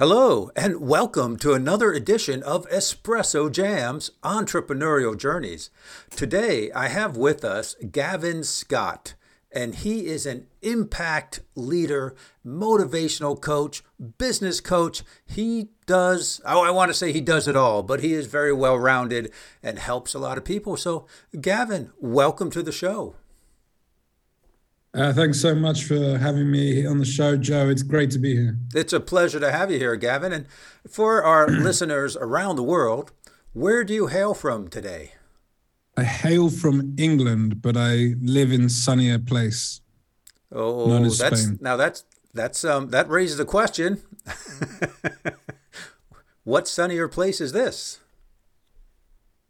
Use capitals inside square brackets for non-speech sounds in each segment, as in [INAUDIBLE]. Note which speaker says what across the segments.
Speaker 1: Hello, and welcome to another edition of Espresso Jam's Entrepreneurial Journeys. Today, I have with us Gavin Scott, and he is an impact leader, motivational coach, business coach. He does, oh, I want to say he does it all, but he is very well rounded and helps a lot of people. So, Gavin, welcome to the show.
Speaker 2: Uh, thanks so much for having me on the show, Joe. It's great to be here.
Speaker 1: It's a pleasure to have you here, Gavin. And for our [CLEARS THROAT] listeners around the world, where do you hail from today?
Speaker 2: I hail from England, but I live in sunnier place.
Speaker 1: Oh, that's Spain. now that's that's um that raises a question. [LAUGHS] what sunnier place is this?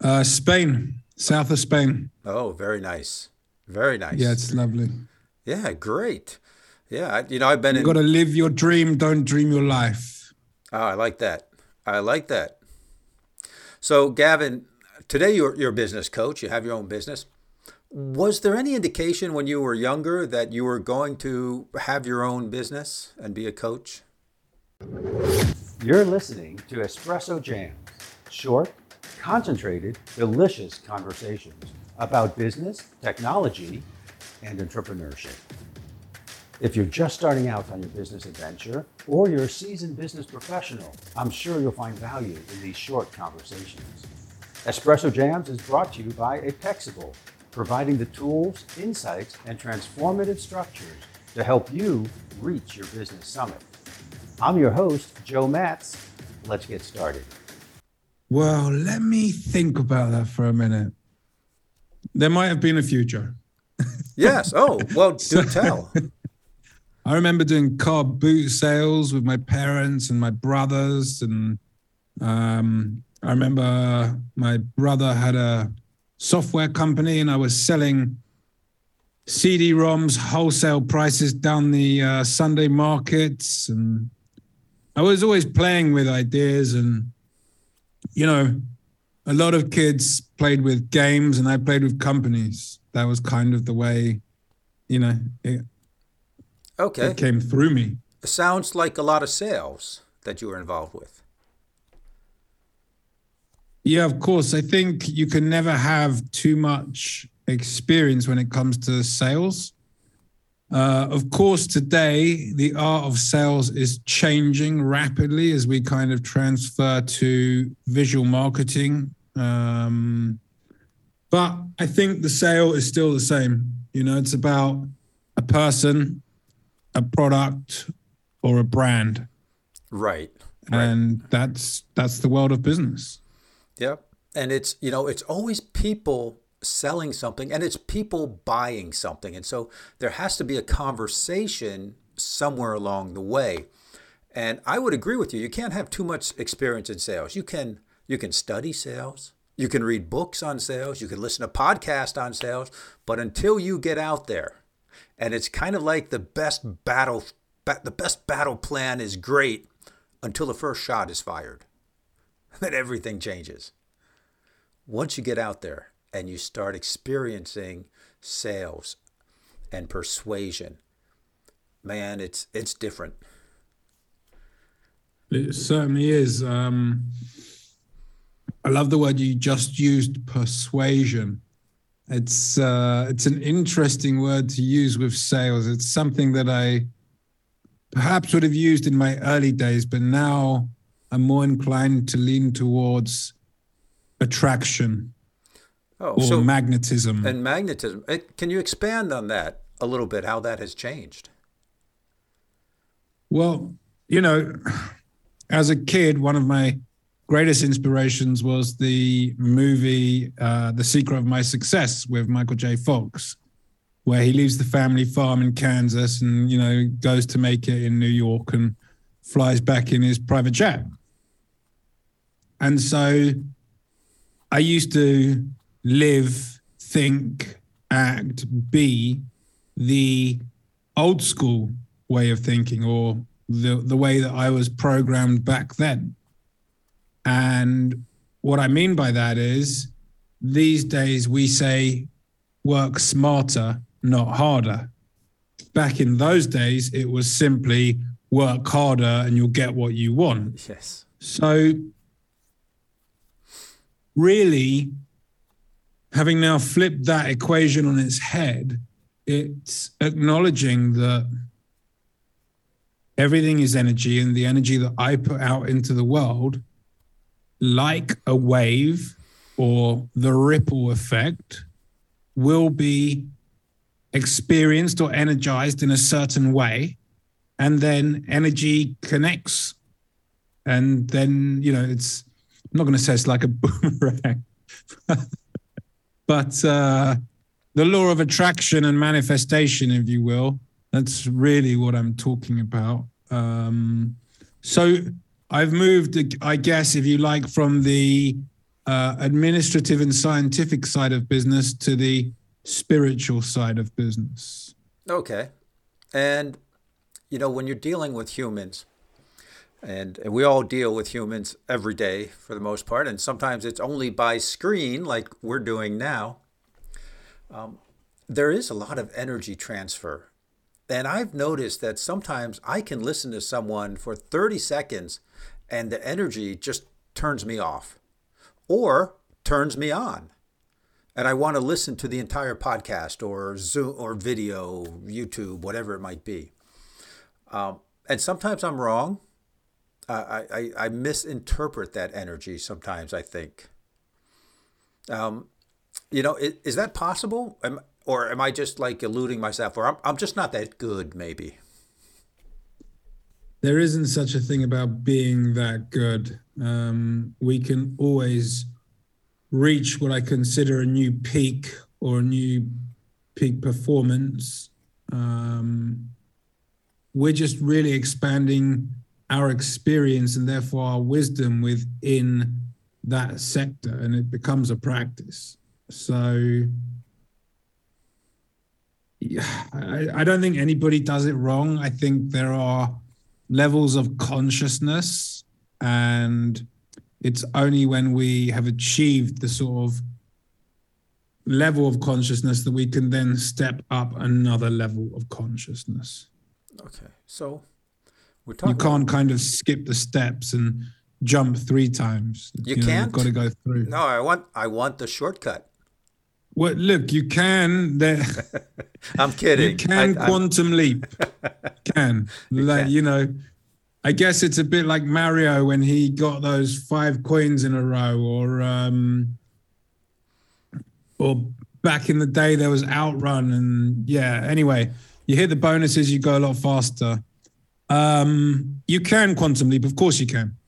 Speaker 2: Uh, Spain, south of Spain.
Speaker 1: Oh, very nice, very nice.
Speaker 2: Yeah, it's lovely.
Speaker 1: Yeah, great. Yeah, you know, I've been.
Speaker 2: You got to live your dream. Don't dream your life.
Speaker 1: Oh, I like that. I like that. So, Gavin, today you're you're a business coach. You have your own business. Was there any indication when you were younger that you were going to have your own business and be a coach?
Speaker 3: You're listening to Espresso Jams, short, concentrated, delicious conversations about business, technology, and entrepreneurship. If you're just starting out on your business adventure or you're a seasoned business professional, I'm sure you'll find value in these short conversations. Espresso Jams is brought to you by Apexable, providing the tools, insights, and transformative structures to help you reach your business summit. I'm your host, Joe Matz. Let's get started.
Speaker 2: Well, let me think about that for a minute. There might have been a future.
Speaker 1: Yes. Oh, well, do tell. [LAUGHS]
Speaker 2: I remember doing car boot sales with my parents and my brothers, and um, I remember my brother had a software company, and I was selling CD-ROMs wholesale prices down the uh, Sunday markets, and I was always playing with ideas, and you know, a lot of kids played with games, and I played with companies that was kind of the way, you know, it,
Speaker 1: okay,
Speaker 2: it came through me.
Speaker 1: Sounds like a lot of sales that you were involved with.
Speaker 2: Yeah, of course. I think you can never have too much experience when it comes to sales. Uh, of course, today the art of sales is changing rapidly as we kind of transfer to visual marketing. Um, but I think the sale is still the same. You know, it's about a person, a product, or a brand.
Speaker 1: Right.
Speaker 2: And right. that's that's the world of business.
Speaker 1: Yep. And it's you know, it's always people selling something and it's people buying something. And so there has to be a conversation somewhere along the way. And I would agree with you. You can't have too much experience in sales. You can you can study sales. You can read books on sales, you can listen to podcasts on sales, but until you get out there, and it's kind of like the best battle the best battle plan is great until the first shot is fired. [LAUGHS] Then everything changes. Once you get out there and you start experiencing sales and persuasion, man, it's it's different.
Speaker 2: It certainly is. Um, I love the word you just used, persuasion. It's uh, it's an interesting word to use with sales. It's something that I perhaps would have used in my early days, but now I'm more inclined to lean towards attraction oh, or so, magnetism.
Speaker 1: And magnetism. Can you expand on that a little bit? How that has changed?
Speaker 2: Well, you know, as a kid, one of my greatest inspirations was the movie uh, The Secret of My Success with Michael J. Fox, where he leaves the family farm in Kansas and, you know, goes to make it in New York and flies back in his private jet. And so I used to live, think, act, be the old school way of thinking or the, the way that I was programmed back then. And what I mean by that is these days we say work smarter, not harder. Back in those days, it was simply work harder and you'll get what you want.
Speaker 1: Yes.
Speaker 2: So, really, having now flipped that equation on its head, it's acknowledging that everything is energy and the energy that I put out into the world, like a wave or the ripple effect, will be experienced or energized in a certain way. And then energy connects. And then, you know, it's, I'm not going to say it's like a [LAUGHS] boomerang, [LAUGHS] but uh, the law of attraction and manifestation, if you will, that's really what I'm talking about. Um, so I've moved, I guess, if you like, from the uh, administrative and scientific side of business to the spiritual side of business.
Speaker 1: Okay. And, you know, when you're dealing with humans, and, we all deal with humans every day for the most part, and sometimes it's only by screen like we're doing now. Um, there is a lot of energy transfer. And I've noticed that sometimes I can listen to someone for 30 seconds and the energy just turns me off or turns me on. And I want to listen to the entire podcast or Zoom or video, YouTube, whatever it might be. Um, and sometimes I'm wrong. I, I, I misinterpret that energy sometimes, I think. Um, you know, is, is that possible? Am, or am I just like eluding myself? Or I'm, I'm just not that good, maybe?
Speaker 2: There isn't such a thing about being that good. Um, we can always reach what I consider a new peak or a new peak performance. Um, we're just really expanding our experience and therefore our wisdom within that sector, and it becomes a practice. So, I, I don't think anybody does it wrong. I think there are levels of consciousness, and it's only when we have achieved the sort of level of consciousness that we can then step up another level of consciousness.
Speaker 1: Okay, so
Speaker 2: we're talking. You can't kind of skip the steps and jump three times.
Speaker 1: You, you can't.
Speaker 2: Know, got to go through.
Speaker 1: No, I want I want the shortcut.
Speaker 2: Well, look, you can. There, [LAUGHS]
Speaker 1: I'm kidding.
Speaker 2: You can I, quantum leap. [LAUGHS] can you like can. you know? I guess it's a bit like Mario when he got those five coins in a row, or um, or back in the day there was Outrun, and yeah. Anyway, you hit the bonuses, you go a lot faster. Um, you can quantum leap, of course you can.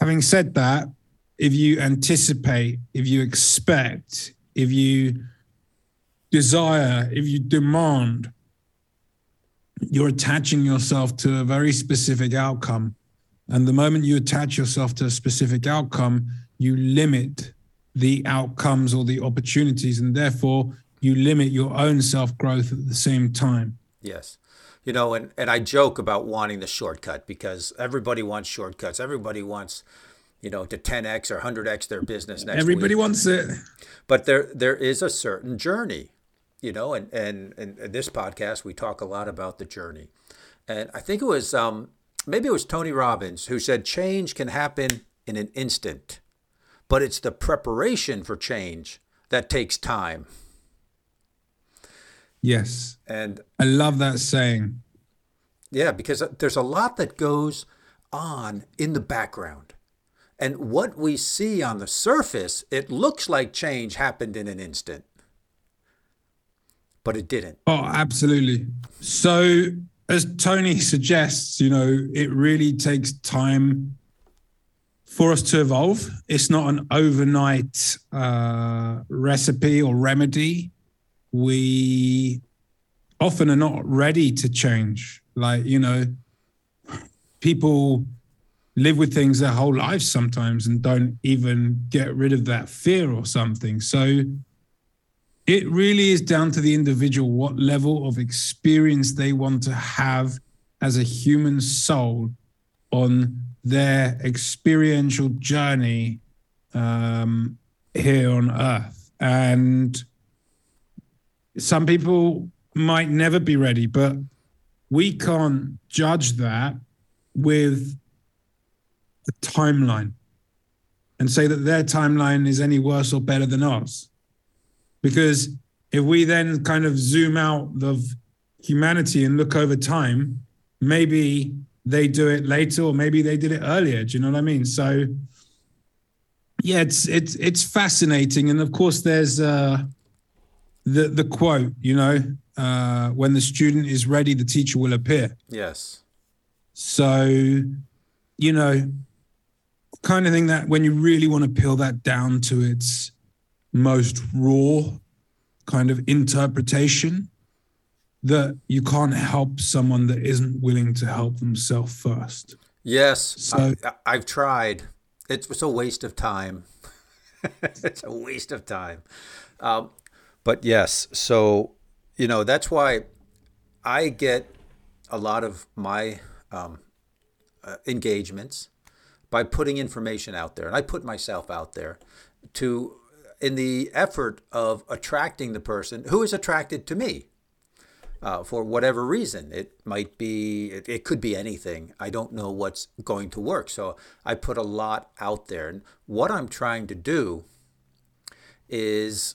Speaker 2: Having said that, if you anticipate, if you expect, if you desire, if you demand, you're attaching yourself to a very specific outcome. And the moment you attach yourself to a specific outcome, you limit the outcomes or the opportunities, and therefore you limit your own self growth at the same time.
Speaker 1: Yes. You know, and, and I joke about wanting the shortcut because everybody wants shortcuts. Everybody wants you know, to 10x or 100x their business next
Speaker 2: Everybody
Speaker 1: week.
Speaker 2: wants it.
Speaker 1: But there there is a certain journey, you know, and, and, and in this podcast, we talk a lot about the journey. And I think it was, um, maybe it was Tony Robbins who said change can happen in an instant, but it's the preparation for change that takes time.
Speaker 2: Yes.
Speaker 1: And
Speaker 2: I love that saying.
Speaker 1: Yeah, because there's a lot that goes on in the background and what we see on the surface, it looks like change happened in an instant, but it didn't.
Speaker 2: Oh, absolutely. So, as Tony suggests, you know, it really takes time for us to evolve. It's not an overnight uh, recipe or remedy. We often are not ready to change. Like, you know, people live with things their whole lives sometimes and don't even get rid of that fear or something. So it really is down to the individual what level of experience they want to have as a human soul on their experiential journey um, here on earth. And some people might never be ready, but we can't judge that with a timeline and say that their timeline is any worse or better than ours. Because if we then kind of zoom out of humanity and look over time, maybe they do it later or maybe they did it earlier. Do you know what I mean? So yeah, it's it's it's fascinating. And of course there's uh the the quote, you know, uh when the student is ready, the teacher will appear.
Speaker 1: Yes.
Speaker 2: So, you know, kind of thing that when you really want to peel that down to its most raw kind of interpretation, that you can't help someone that isn't willing to help themselves first.
Speaker 1: Yes.
Speaker 2: So-
Speaker 1: I, I've tried. It's a waste of time. [LAUGHS] it's a waste of time. Um, but yes, so, you know, that's why I get a lot of my um, uh, engagements by putting information out there. And I put myself out there to, in the effort of attracting the person who is attracted to me. Uh, for whatever reason. It might be, it, it could be anything. I don't know what's going to work. So I put a lot out there. And what I'm trying to do is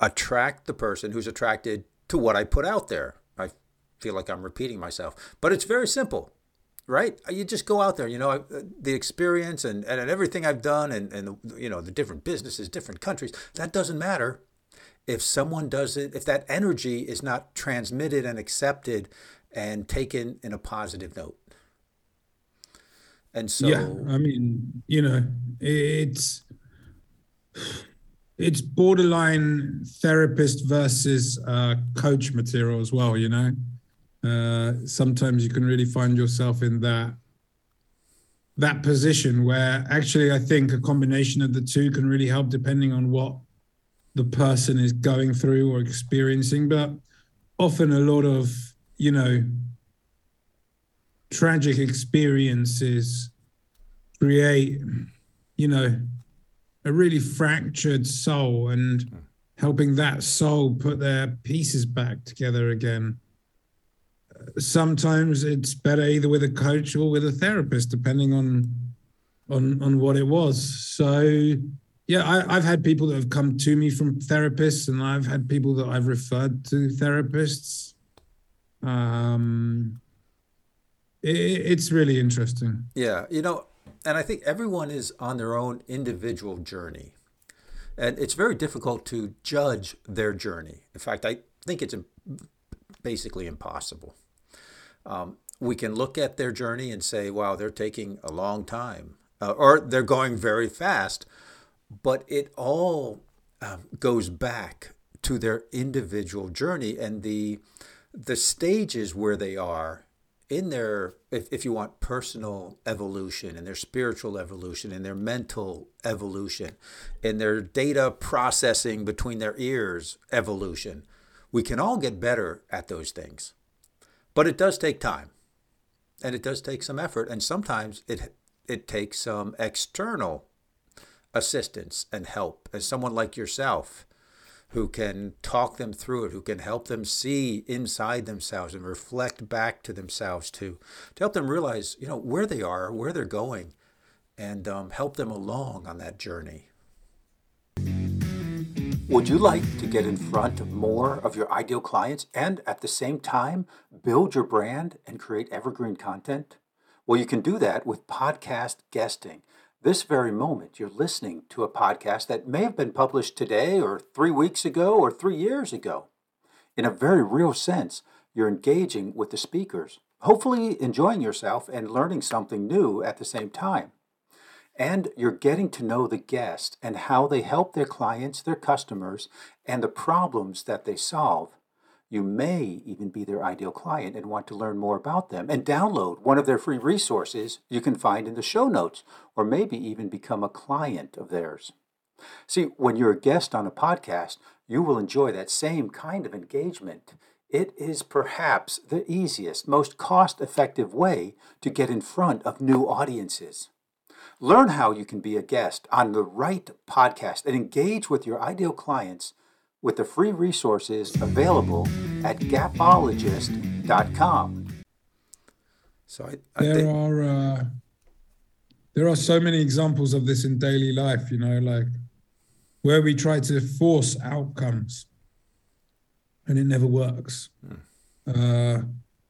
Speaker 1: attract the person who's attracted to what I put out there. I feel like I'm repeating myself, but it's very simple, right? You just go out there, you know, the experience and, and everything I've done and, and, you know, the different businesses, different countries, that doesn't matter if someone does it, if that energy is not transmitted and accepted and taken in a positive note. And so,
Speaker 2: yeah, I mean, you know, it's it's borderline therapist versus uh, coach material as well. You know, uh, sometimes you can really find yourself in that that position where actually I think a combination of the two can really help depending on what the person is going through or experiencing. But often a lot of you know tragic experiences create, you know, a really fractured soul and helping that soul put their pieces back together again. Sometimes it's better either with a coach or with a therapist, depending on on on what it was. So yeah, I, I've had people that have come to me from therapists, and I've had people that I've referred to therapists. Um, it, it's really interesting.
Speaker 1: Yeah, you know, and I think everyone is on their own individual journey. And it's very difficult to judge their journey. In fact, I think it's basically impossible. Um, we can look at their journey and say, wow, they're taking a long time, uh, or they're going very fast. But it all um, goes back to their individual journey and the the stages where they are in their if, if you want personal evolution and their spiritual evolution and their mental evolution and their data processing between their ears evolution we can all get better at those things but it does take time and it does take some effort and sometimes it it takes some external assistance and help as someone like yourself who can talk them through it, who can help them see inside themselves and reflect back to themselves to, to help them realize, you know, where they are, where they're going, and um, help them along on that journey. Would you like to get in front of more of your ideal clients and at the same time build your brand and create evergreen content? Well, you can do that with podcast guesting. This very moment, you're listening to a podcast that may have been published today or three weeks ago or three years ago. In a very real sense, you're engaging with the speakers, hopefully enjoying yourself and learning something new at the same time. And you're getting to know the guest and how they help their clients, their customers, and the problems that they solve. You may even be their ideal client and want to learn more about them and download one of their free resources you can find in the show notes, or maybe even become a client of theirs. See, when you're a guest on a podcast, you will enjoy that same kind of engagement. It is perhaps the easiest, most cost effective way to get in front of new audiences. Learn how you can be a guest on the right podcast and engage with your ideal clients with the free resources available at gapologist.com. espressojam.com. So I, I
Speaker 2: there
Speaker 1: think,
Speaker 2: are uh, there are so many examples of this in daily life. You know, like where we try to force outcomes, and it never works. Uh,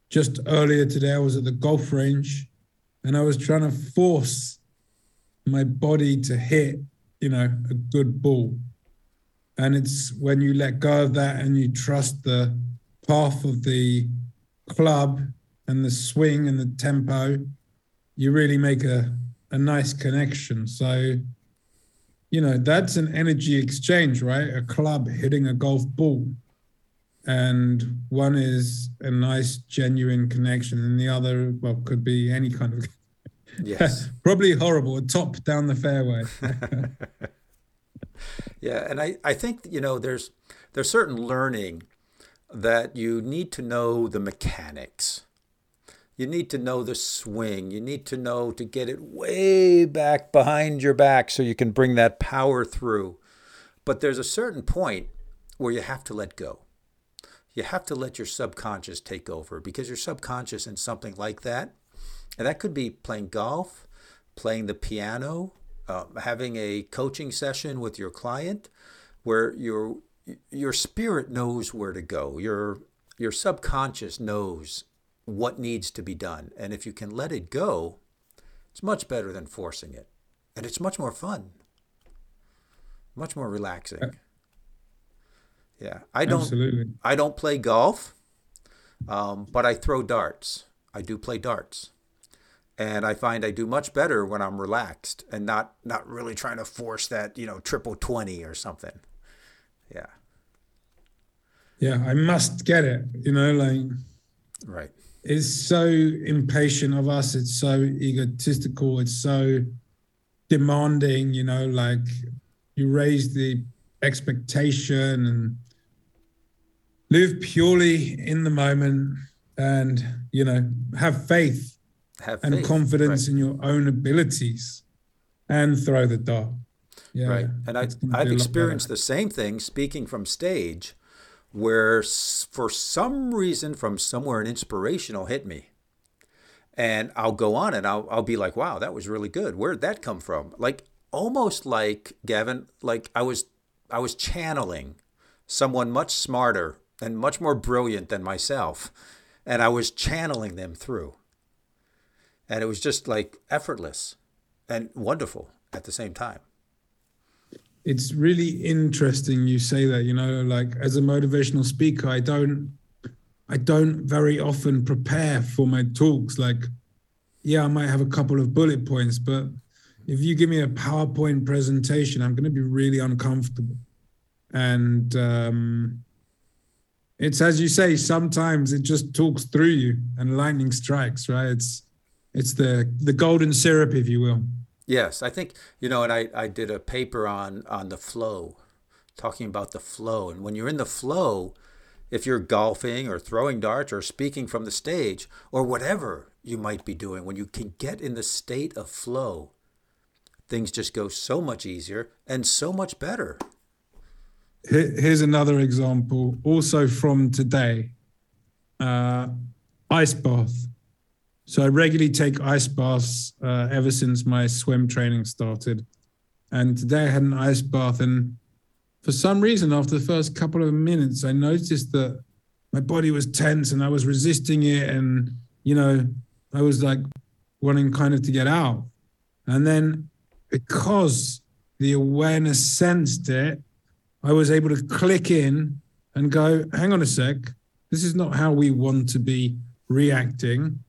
Speaker 2: just earlier today, I was at the golf range, and I was trying to force my body to hit, you know, a good ball. And it's when you let go of that and you trust the path of the club and the swing and the tempo, you really make a, a nice connection. So, you know, that's an energy exchange, right? A club hitting a golf ball. And one is a nice, genuine connection, and the other, well, could be any kind of
Speaker 1: yes. [LAUGHS]
Speaker 2: probably horrible, top down the fairway. [LAUGHS]
Speaker 1: Yeah, and I, I think you know there's there's certain learning that you need to know the mechanics. You need to know the swing. You need to know to get it way back behind your back so you can bring that power through. But there's a certain point where you have to let go. You have to let your subconscious take over because your subconscious in something like that, and that could be playing golf, playing the piano, uh, having a coaching session with your client where your your spirit knows where to go. Your your subconscious knows what needs to be done. And if you can let it go it's much better than forcing it. And it's much more fun. Much more relaxing. Yeah. I don't
Speaker 2: Absolutely.
Speaker 1: i don't play golf um, but i throw darts. I do play darts and I find I do much better when I'm relaxed and not not really trying to force that you know triple twenty or something. Yeah.
Speaker 2: Yeah, I must get it. You know, like
Speaker 1: Right.
Speaker 2: it's so impatient of us. It's so egotistical. It's so demanding. You know, like you raise the expectation and live purely in the moment, and you know, have faith
Speaker 1: Have
Speaker 2: and
Speaker 1: faith.
Speaker 2: confidence
Speaker 1: Right.
Speaker 2: in your own abilities, and throw the dart. Yeah,
Speaker 1: Right. And I, I've
Speaker 2: be a lot
Speaker 1: experienced the same thing speaking from stage where s- for some reason from somewhere an inspiration will hit me. And I'll go on and I'll, I'll be like, wow, that was really good. Where'd that come from? Like almost like Gavin, like I was I was channeling someone much smarter and much more brilliant than myself. And I was channeling them through. And it was just like effortless and wonderful at the same time.
Speaker 2: it's really interesting you say that you know like as a motivational speaker i don't i don't very often prepare for my talks. Like yeah i might have a couple of bullet points but if you give me a powerpoint presentation i'm going to be really uncomfortable. And um it's as you say sometimes it just talks through you and lightning strikes right? It's it's the the golden syrup if you will
Speaker 1: Yes, I think you know, and I, I did a paper on on the flow, talking about the flow. And when you're in the flow, if you're golfing or throwing darts or speaking from the stage or whatever you might be doing, when you can get in the state of flow, things just go so much easier and so much better.
Speaker 2: Here's another example, also from today. Uh, ice bath. So I regularly take ice baths uh, ever since my swim training started. And today I had an ice bath, and for some reason, after the first couple of minutes, I noticed that my body was tense and I was resisting it, and you know, I was like wanting kind of to get out. And then because the awareness sensed it, I was able to click in and go, hang on a sec, this is not how we want to be reacting.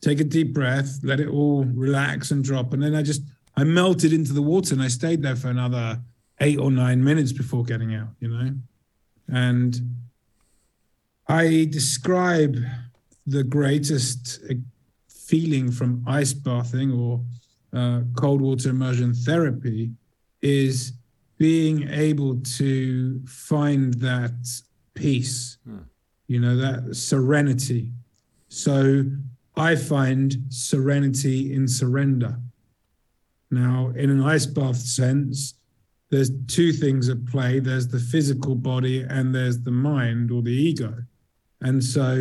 Speaker 2: Take a deep breath, let it all relax and drop. And then I just, I melted into the water and I stayed there for another eight or nine minutes before getting out, you know? And I describe the greatest uh, feeling from ice bathing or uh, cold water immersion therapy is being able to find that peace, you know, that serenity. So I find serenity in surrender. Now, in an ice bath sense, there's two things at play there's the physical body and there's the mind or the ego. And so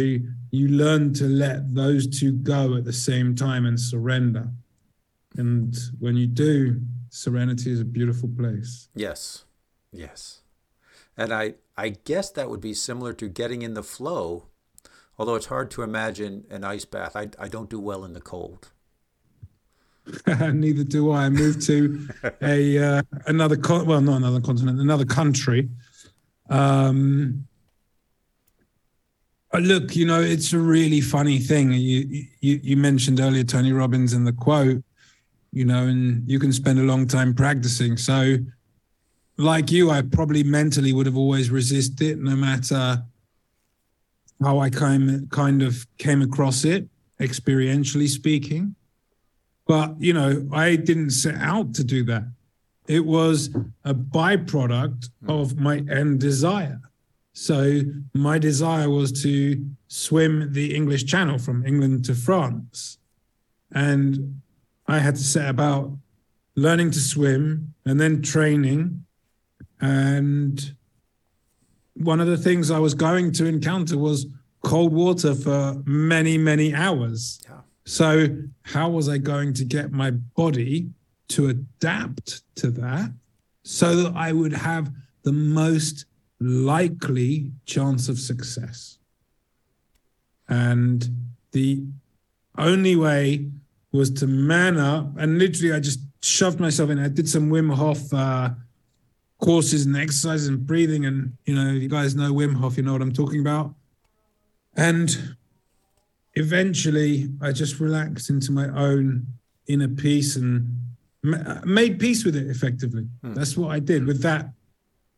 Speaker 2: you learn to let those two go at the same time and surrender. And when you do, serenity is a beautiful place.
Speaker 1: Yes. Yes. And I, I guess that would be similar to getting in the flow, although it's hard to imagine an ice bath. I, I don't do well in the cold. [LAUGHS]
Speaker 2: Neither do I. I moved to a uh, another con- well, not another continent, another country. Um, uh, look, you know, it's a really funny thing. You, you you mentioned earlier Tony Robbins in the quote, you know, and you can spend a long time practicing. So, like you, I probably mentally would have always resisted, no matter how I kind kind of came across it, experientially speaking. But you know, I didn't set out to do that. It was a byproduct of my end desire. So my desire was to swim the English Channel from England to France. And I had to set about learning to swim and then training. And one of the things I was going to encounter was cold water for many, many hours. Yeah. So, how was I going to get my body to adapt to that so that I would have the most likely chance of success. And the only way was to man up. And literally, I just shoved myself in. I did some Wim Hof uh, courses and exercises and breathing. And, you know, you guys know Wim Hof, you know what I'm talking about. And eventually, I just relaxed into my own inner peace and made peace with it effectively. Hmm. That's what I did with that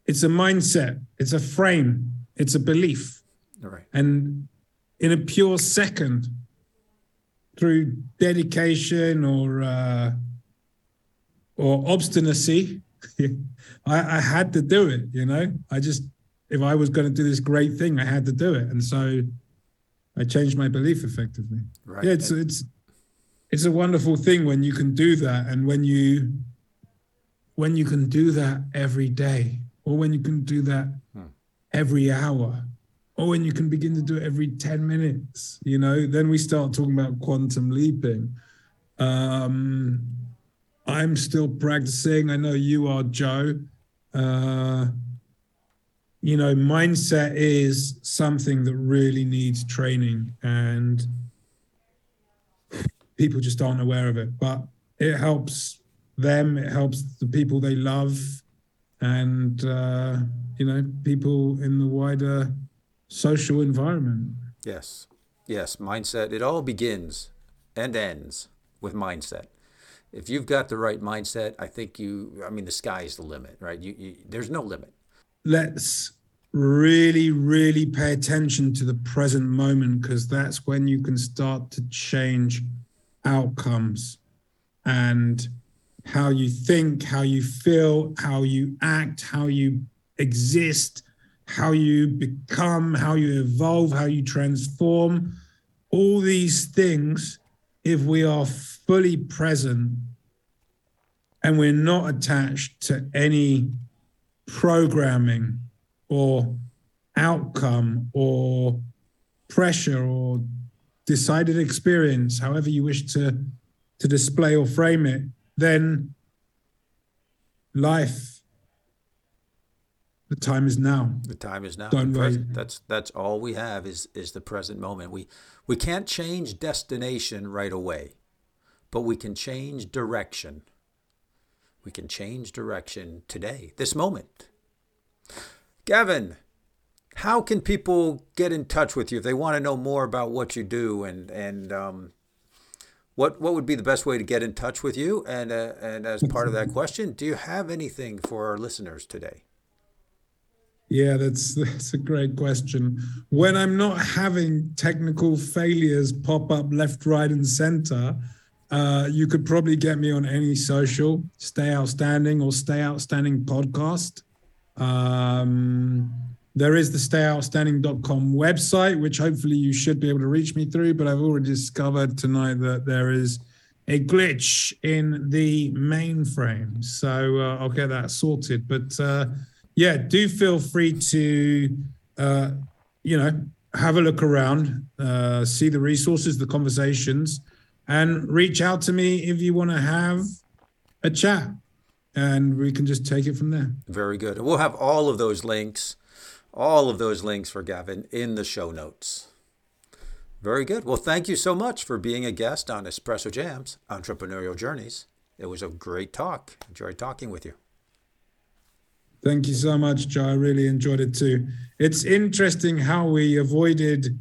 Speaker 2: it's a mindset, it's a frame, it's a belief.
Speaker 1: Right.
Speaker 2: And in a pure second, through dedication or uh, or obstinacy, [LAUGHS] I, I had to do it. You know, I just if I was going to do this great thing, I had to do it, and so I changed my belief effectively.
Speaker 1: Right.
Speaker 2: Yeah, it's it's it's a wonderful thing when you can do that, and when you when you can do that every day or when you can do that hmm. every hour, or when you can begin to do it every 10 minutes, you know, then we start talking about quantum leaping. Um, I'm still practicing. I know you are, Joe. Uh, you know, mindset is something that really needs training, and people just aren't aware of it. But it helps them, it helps the people they love, and uh, you know people in the wider social environment.
Speaker 1: Yes, yes, mindset. It all begins and ends with mindset. If you've got the right mindset, I think you. I mean, the sky is the limit, right? You, you there's no limit.
Speaker 2: Let's really, really pay attention to the present moment because that's when you can start to change outcomes and how you think, how you feel, how you act, how you exist, how you become, how you evolve, how you transform. All these things, if we are fully present and we're not attached to any programming or outcome or pressure or decided experience, however you wish to, to display or frame it, then life the time is now.
Speaker 1: The time is now.
Speaker 2: Don't wait.
Speaker 1: that's that's all we have is is the present moment. We we can't change destination right away but we can change direction. We can change direction today this moment. Gavin how can people get in touch with you if they want to know more about what you do and and um, what what would be the best way to get in touch with you? And uh, and as part of that question, do you have anything for our listeners today?
Speaker 2: Yeah, that's [LAUGHS] that's a great question. When I'm not having technical failures pop up left, right, and center, uh, you could probably get me on any social, Stay Outstanding or Stay Outstanding podcast. Um, there is the stayoutstanding.com website, which hopefully you should be able to reach me through. But I've already discovered tonight that there is a glitch in the mainframe. So uh, I'll get that sorted. But uh, yeah, do feel free to, uh, you know, have a look around, uh, see the resources, the conversations, and reach out to me if you want to have a chat and we can just take it from there.
Speaker 4: Very good. We'll have all of those links, all of those links for Gavin in the show notes. Very good. Well, thank you so much for being a guest on Espresso Jams Entrepreneurial Journeys. It was a great talk. Enjoyed talking with you.
Speaker 2: Thank you so much, Joe. I really enjoyed it too. It's interesting how we avoided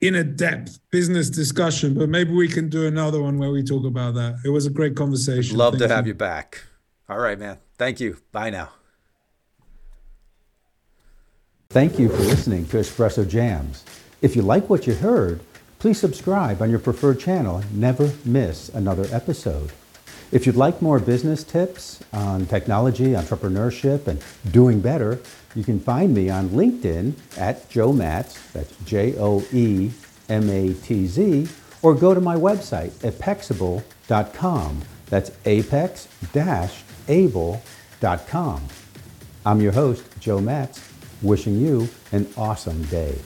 Speaker 2: in a depth business discussion, but maybe we can do another one where we talk about that. It was a great conversation.
Speaker 4: Love Thank to you. have you back. All right, man. Thank you. Bye now.
Speaker 1: Thank you for listening to Espresso Jams. If you like what you heard, please subscribe on your preferred channel and never miss another episode. If you'd like more business tips on technology, entrepreneurship, and doing better, you can find me on LinkedIn at Joe Matz, that's J O E M A T Z, or go to my website, apexable.com. That's apex able.com. I'm your host, Joe Matz, wishing you an awesome day.